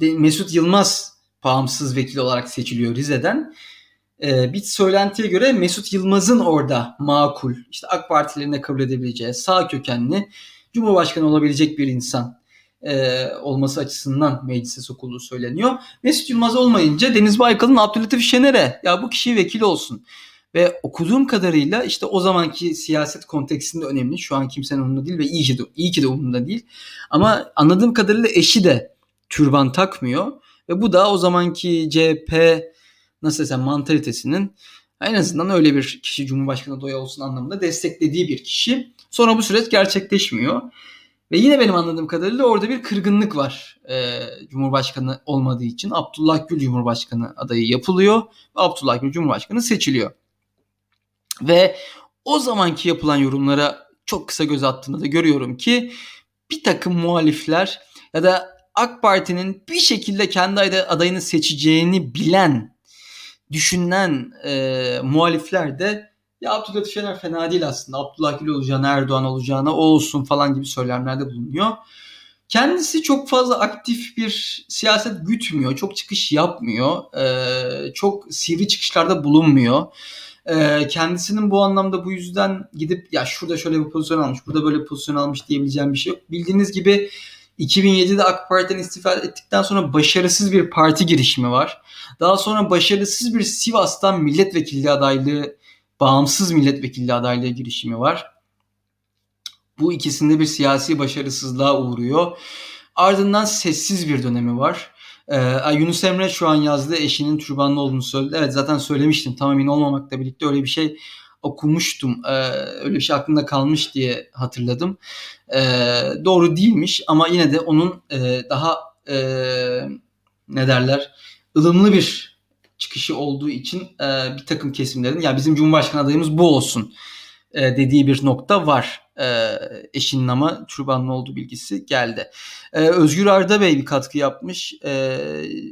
e, Mesut Yılmaz bağımsız vekil olarak seçiliyor Rize'den. E, bir söylentiye göre Mesut Yılmaz'ın orada makul, işte AK Partilerine kabul edebileceği, sağ kökenli, Cumhurbaşkanı olabilecek bir insan e, olması açısından meclise sokulduğu söyleniyor. Mesut Yılmaz olmayınca Deniz Baykal'ın Abdülhatif Şener'e ya bu kişi vekil olsun. Ve okuduğum kadarıyla işte o zamanki siyaset kontekstinde önemli. Şu an kimsenin umurunda değil ve iyi ki de, iyi ki de umurunda değil. Ama anladığım kadarıyla eşi de türban takmıyor. Ve bu da o zamanki CHP nasıl desem mantalitesinin en azından öyle bir kişi Cumhurbaşkanı adayı olsun anlamında desteklediği bir kişi. Sonra bu süreç gerçekleşmiyor. Ve yine benim anladığım kadarıyla orada bir kırgınlık var e, Cumhurbaşkanı olmadığı için. Abdullah Gül Cumhurbaşkanı adayı yapılıyor ve Abdullah Gül Cumhurbaşkanı seçiliyor. Ve o zamanki yapılan yorumlara çok kısa göz attığında da görüyorum ki bir takım muhalifler ya da AK Parti'nin bir şekilde kendi adayını seçeceğini bilen, düşünen e, muhalifler de ya Abdülhatif Şener fena değil aslında. Abdullah Gül olacağına, Erdoğan olacağına o olsun falan gibi söylemlerde bulunuyor. Kendisi çok fazla aktif bir siyaset gütmüyor. Çok çıkış yapmıyor. Ee, çok sivri çıkışlarda bulunmuyor. Ee, kendisinin bu anlamda bu yüzden gidip ya şurada şöyle bir pozisyon almış, burada böyle bir pozisyon almış diyebileceğim bir şey yok. Bildiğiniz gibi 2007'de AK Parti'den istifa ettikten sonra başarısız bir parti girişimi var. Daha sonra başarısız bir Sivas'tan milletvekilliği adaylığı bağımsız milletvekili adaylığı girişimi var. Bu ikisinde bir siyasi başarısızlığa uğruyor. Ardından sessiz bir dönemi var. Ee, Yunus Emre şu an yazdı eşinin türbanlı olduğunu söyledi. Evet zaten söylemiştim tam emin olmamakla birlikte öyle bir şey okumuştum. Ee, öyle bir şey aklımda kalmış diye hatırladım. Ee, doğru değilmiş ama yine de onun e, daha e, ne derler ılımlı bir çıkışı olduğu için e, bir takım kesimlerin ya bizim Cumhurbaşkanı adayımız bu olsun e, dediği bir nokta var. E, eşinin ama türbanlı olduğu bilgisi geldi. E, Özgür Arda Bey bir katkı yapmış. E,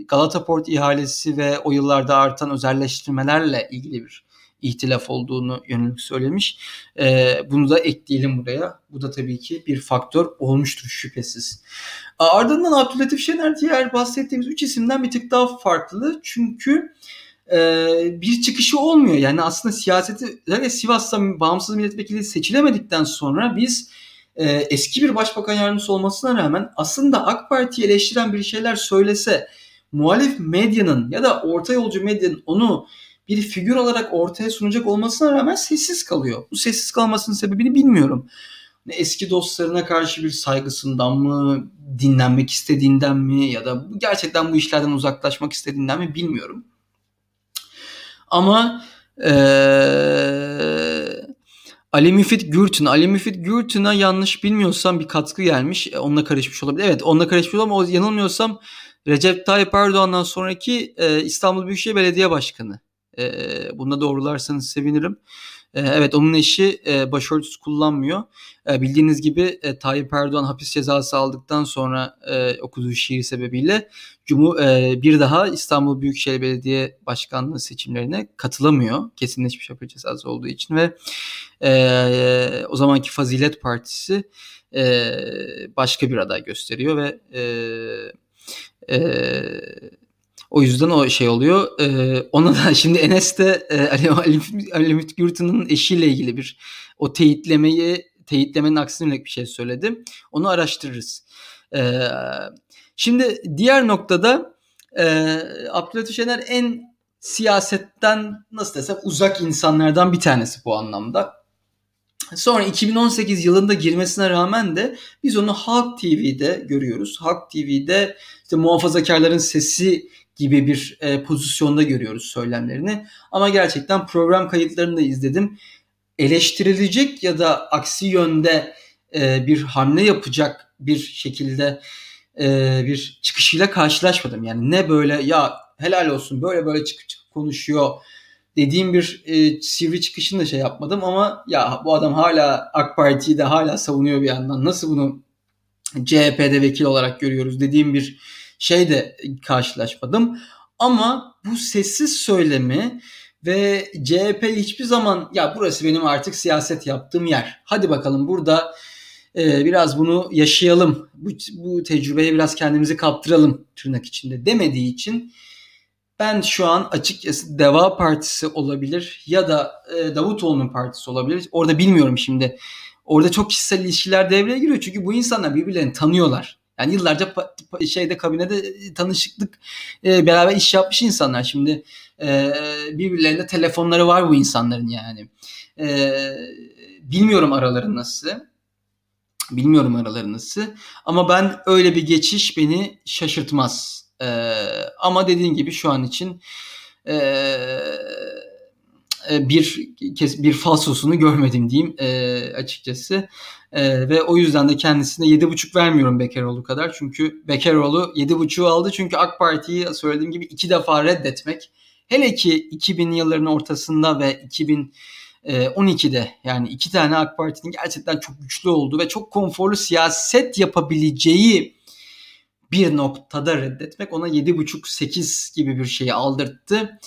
Galata Port ihalesi ve o yıllarda artan özelleştirmelerle ilgili bir ihtilaf olduğunu yönelik söylemiş. E, bunu da ekleyelim buraya. Bu da tabii ki bir faktör olmuştur şüphesiz. Ardından Abdülatif Şener diğer bahsettiğimiz üç isimden bir tık daha farklı. Çünkü e, bir çıkışı olmuyor. Yani aslında siyaseti özellikle Sivas'ta bağımsız milletvekili seçilemedikten sonra biz e, eski bir başbakan yardımcısı olmasına rağmen aslında AK Parti'yi eleştiren bir şeyler söylese muhalif medyanın ya da orta yolcu medyanın onu bir figür olarak ortaya sunacak olmasına rağmen sessiz kalıyor. Bu sessiz kalmasının sebebini bilmiyorum. Eski dostlarına karşı bir saygısından mı, dinlenmek istediğinden mi ya da gerçekten bu işlerden uzaklaşmak istediğinden mi bilmiyorum. Ama ee, Ali Müfit Gürtün. Ali Müfit Gürtün'e yanlış bilmiyorsam bir katkı gelmiş. E, onunla karışmış olabilir. Evet onunla karışmış olabilir ama yanılmıyorsam Recep Tayyip Erdoğan'dan sonraki e, İstanbul Büyükşehir Belediye Başkanı. E, bunda doğrularsanız sevinirim. E, evet onun eşi e, başörtüsü kullanmıyor. E, bildiğiniz gibi e, Tayyip Erdoğan hapis cezası aldıktan sonra e, okuduğu şiir sebebiyle Cumhur e, bir daha İstanbul Büyükşehir Belediye Başkanlığı seçimlerine katılamıyor. Kesinleşmiş hapis cezası olduğu için ve e, o zamanki Fazilet Partisi e, başka bir aday gösteriyor ve e, e, o yüzden o şey oluyor. Ee, ona da şimdi Enes de e, Ali, Ali, Ali Ümit Gürtün'ün eşiyle ilgili bir o teyitlemeyi teyitlemenin aksine bir şey söyledim. Onu araştırırız. Ee, şimdi diğer noktada e, Abdülhatif Şener en siyasetten nasıl desem uzak insanlardan bir tanesi bu anlamda. Sonra 2018 yılında girmesine rağmen de biz onu Halk TV'de görüyoruz. Halk TV'de işte muhafazakarların sesi gibi bir e, pozisyonda görüyoruz söylemlerini. Ama gerçekten program kayıtlarını da izledim. Eleştirilecek ya da aksi yönde e, bir hamle yapacak bir şekilde e, bir çıkışıyla karşılaşmadım. Yani ne böyle ya helal olsun böyle böyle çıkıp çıkıp konuşuyor dediğim bir e, sivri çıkışını da şey yapmadım ama ya bu adam hala AK Parti'yi de hala savunuyor bir yandan. Nasıl bunu CHP'de vekil olarak görüyoruz dediğim bir şey de karşılaşmadım. Ama bu sessiz söylemi ve CHP hiçbir zaman ya burası benim artık siyaset yaptığım yer. Hadi bakalım burada e, biraz bunu yaşayalım. Bu, bu tecrübeye biraz kendimizi kaptıralım tırnak içinde demediği için ben şu an açıkçası Deva Partisi olabilir ya da e, Davutoğlu'nun partisi olabilir. Orada bilmiyorum şimdi. Orada çok kişisel ilişkiler devreye giriyor. Çünkü bu insanlar birbirlerini tanıyorlar. Yani yıllarca şeyde kabinede e, tanışıklık e, beraber iş yapmış insanlar. Şimdi e, birbirlerinde telefonları var bu insanların yani. E, bilmiyorum araları nasıl. Bilmiyorum araları nasıl. Ama ben öyle bir geçiş beni şaşırtmaz. E, ama dediğin gibi şu an için e, e bir bir falsosunu görmedim diyeyim e, açıkçası. Ee, ve o yüzden de kendisine 7,5 vermiyorum Bekeroğlu kadar. Çünkü Bekeroğlu 7,5'u aldı. Çünkü AK Parti'yi söylediğim gibi iki defa reddetmek. Hele ki 2000 yılların ortasında ve 2012'de yani iki tane AK Parti'nin gerçekten çok güçlü olduğu ve çok konforlu siyaset yapabileceği bir noktada reddetmek ona 7,5-8 gibi bir şeyi aldırttı.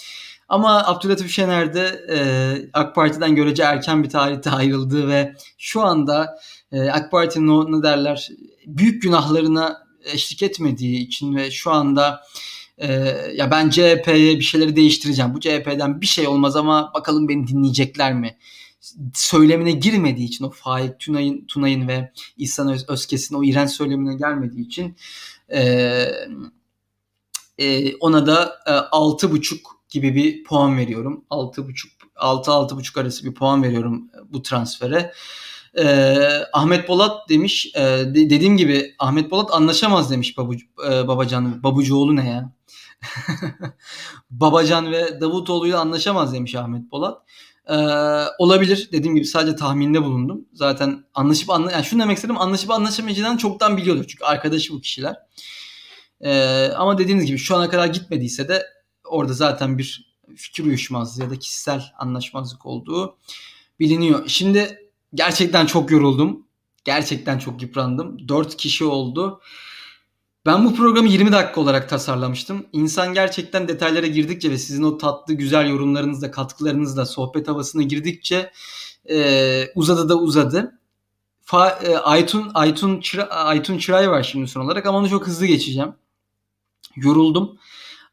Ama Abdülhatif Şener de e, AK Parti'den görece erken bir tarihte ayrıldı ve şu anda e, AK Parti'nin o ne derler büyük günahlarına eşlik etmediği için ve şu anda e, ya ben CHP'ye bir şeyleri değiştireceğim. Bu CHP'den bir şey olmaz ama bakalım beni dinleyecekler mi? söylemine girmediği için o Faik Tunay'ın Tunay'ın ve İhsan Öz, Özkes'in o iğrenç söylemine gelmediği için e, e, ona da e, altı buçuk gibi bir puan veriyorum. Altı buçuk altı altı buçuk arası bir puan veriyorum bu transfere. Ee, Ahmet Bolat demiş, e, de, dediğim gibi Ahmet Bolat anlaşamaz demiş babu, e, Babacan, Babucuoğlu ne ya? Babacan ve Davutoğlu'yla anlaşamaz demiş Ahmet Bolat. Ee, olabilir dediğim gibi sadece tahminde bulundum. Zaten anlaşıp anla yani şunu demek istedim anlaşıp anlaşamayacağını çoktan biliyordur çünkü arkadaşı bu kişiler. Ee, ama dediğiniz gibi şu ana kadar gitmediyse de orada zaten bir fikir uyuşmazlığı ya da kişisel anlaşmazlık olduğu biliniyor. Şimdi gerçekten çok yoruldum. Gerçekten çok yıprandım. 4 kişi oldu. Ben bu programı 20 dakika olarak tasarlamıştım. İnsan gerçekten detaylara girdikçe ve sizin o tatlı güzel yorumlarınızla, katkılarınızla sohbet havasına girdikçe e, uzadı da uzadı. Fa, e, Aytun, Aytun, Çıra, Aytun Çıray var şimdi son olarak ama onu çok hızlı geçeceğim. Yoruldum.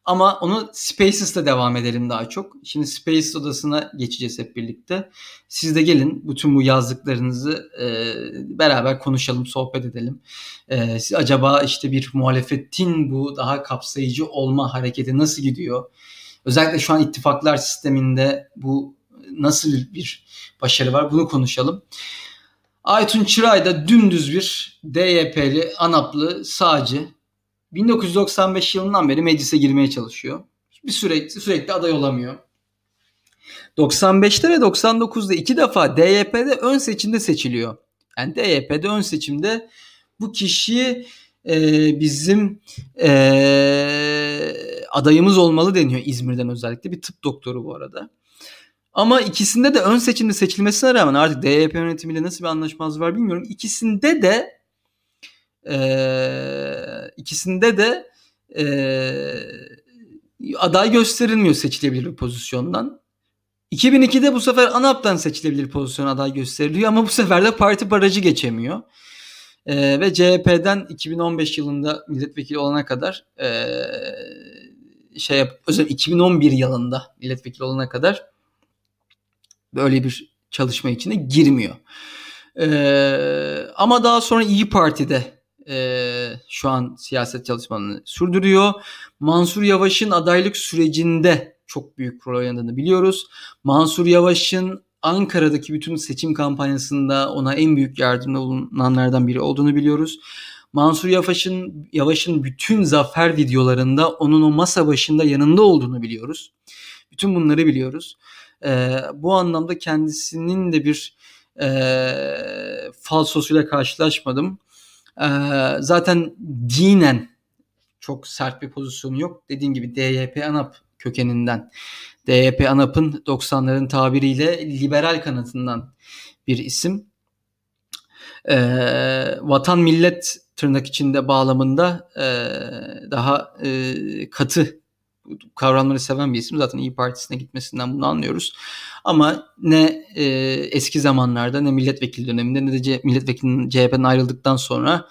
Ama onu Spaces'ta devam edelim daha çok. Şimdi Spaces odasına geçeceğiz hep birlikte. Siz de gelin bütün bu yazdıklarınızı e, beraber konuşalım, sohbet edelim. E, acaba işte bir muhalefetin bu daha kapsayıcı olma hareketi nasıl gidiyor? Özellikle şu an ittifaklar sisteminde bu nasıl bir başarı var bunu konuşalım. Aytun Çıray da dümdüz bir DYP'li, ANAP'lı, sağcı 1995 yılından beri meclise girmeye çalışıyor. Bir sürekli sürekli aday olamıyor. 95'te ve 99'da iki defa DYP'de ön seçimde seçiliyor. Yani DYP'de ön seçimde bu kişi e, bizim e, adayımız olmalı deniyor İzmir'den özellikle. Bir tıp doktoru bu arada. Ama ikisinde de ön seçimde seçilmesine rağmen artık DYP yönetimiyle nasıl bir anlaşmazlık var bilmiyorum. İkisinde de e, ikisinde de e, aday gösterilmiyor seçilebilir bir pozisyondan. 2002'de bu sefer ANAP'tan seçilebilir pozisyon aday gösteriliyor ama bu sefer de parti barajı geçemiyor. E, ve CHP'den 2015 yılında milletvekili olana kadar e, şey yap, özellikle 2011 yılında milletvekili olana kadar böyle bir çalışma içine girmiyor. Ee, ama daha sonra İyi Parti'de e, şu an siyaset çalışmalarını sürdürüyor. Mansur Yavaş'ın adaylık sürecinde çok büyük rol oynadığını biliyoruz. Mansur Yavaş'ın Ankara'daki bütün seçim kampanyasında ona en büyük yardımda bulunanlardan biri olduğunu biliyoruz. Mansur Yavaş'ın Yavaş'ın bütün zafer videolarında onun o masa başında yanında olduğunu biliyoruz. Bütün bunları biliyoruz. Ee, bu anlamda kendisinin de bir e, falsosuyla karşılaşmadım. Ee, zaten dinen çok sert bir pozisyonu yok. Dediğim gibi DYP ANAP kökeninden. DYP ANAP'ın 90'ların tabiriyle liberal kanatından bir isim. Ee, vatan millet tırnak içinde bağlamında e, daha e, katı kavramları seven bir isim. Zaten İyi Partisi'ne gitmesinden bunu anlıyoruz. Ama ne e, eski zamanlarda ne milletvekili döneminde ne de C- milletvekilinin CHP'den ayrıldıktan sonra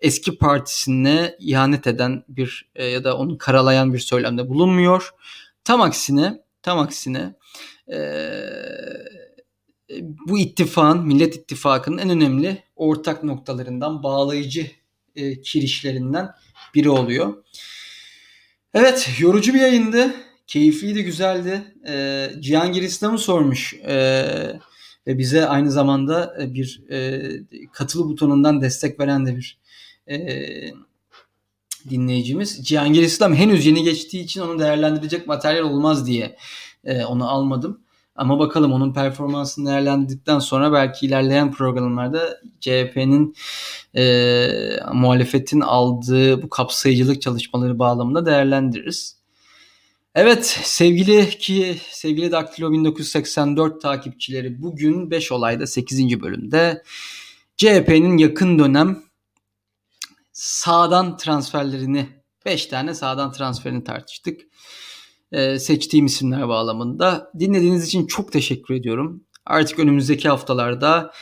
eski partisine ihanet eden bir e, ya da onu karalayan bir söylemde bulunmuyor. Tam aksine tam aksine e, bu ittifakın, Millet İttifakı'nın en önemli ortak noktalarından, bağlayıcı e, kirişlerinden biri oluyor. Evet, yorucu bir yayındı. Keyifliydi, güzeldi. Ee, Cihangir İslam'ı sormuş. Ee, ve bize aynı zamanda e, bir e, katılı butonundan destek veren de bir e, dinleyicimiz. Cihangir İslam henüz yeni geçtiği için onu değerlendirecek materyal olmaz diye e, onu almadım. Ama bakalım onun performansını değerlendirdikten sonra belki ilerleyen programlarda CHP'nin e, muhalefetin aldığı bu kapsayıcılık çalışmaları bağlamında değerlendiririz. Evet sevgili ki sevgili Daktilo 1984 takipçileri bugün 5 olayda 8. bölümde CHP'nin yakın dönem sağdan transferlerini 5 tane sağdan transferini tartıştık. Ee, seçtiğim isimler bağlamında. Dinlediğiniz için çok teşekkür ediyorum. Artık önümüzdeki haftalarda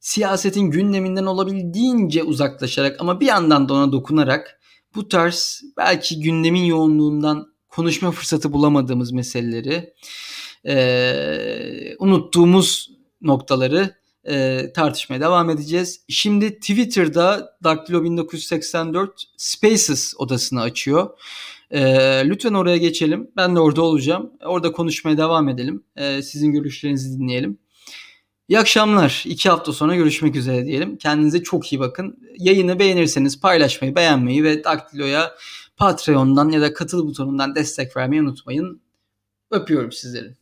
siyasetin gündeminden olabildiğince uzaklaşarak ama bir yandan da ona dokunarak bu tarz belki gündemin yoğunluğundan konuşma fırsatı bulamadığımız meseleleri, e, unuttuğumuz noktaları e, tartışmaya devam edeceğiz. Şimdi Twitter'da Daktilo 1984 Spaces odasını açıyor. E, lütfen oraya geçelim. Ben de orada olacağım. Orada konuşmaya devam edelim. E, sizin görüşlerinizi dinleyelim. İyi akşamlar. İki hafta sonra görüşmek üzere diyelim. Kendinize çok iyi bakın. Yayını beğenirseniz paylaşmayı, beğenmeyi ve Daktilo'ya Patreon'dan ya da katıl butonundan destek vermeyi unutmayın. Öpüyorum sizleri.